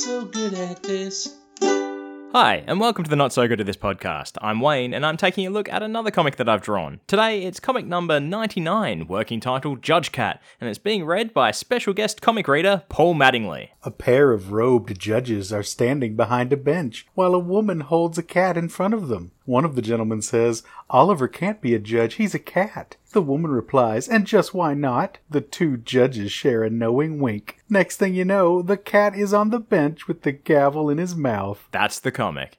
so good at this. Hi, and welcome to the Not So Good at This podcast. I'm Wayne, and I'm taking a look at another comic that I've drawn. Today, it's comic number 99, working title Judge Cat, and it's being read by special guest comic reader Paul Mattingly. A pair of robed judges are standing behind a bench while a woman holds a cat in front of them. One of the gentlemen says, Oliver can't be a judge, he's a cat. The woman replies, and just why not? The two judges share a knowing wink. Next thing you know, the cat is on the bench with the gavel in his mouth. That's the comic.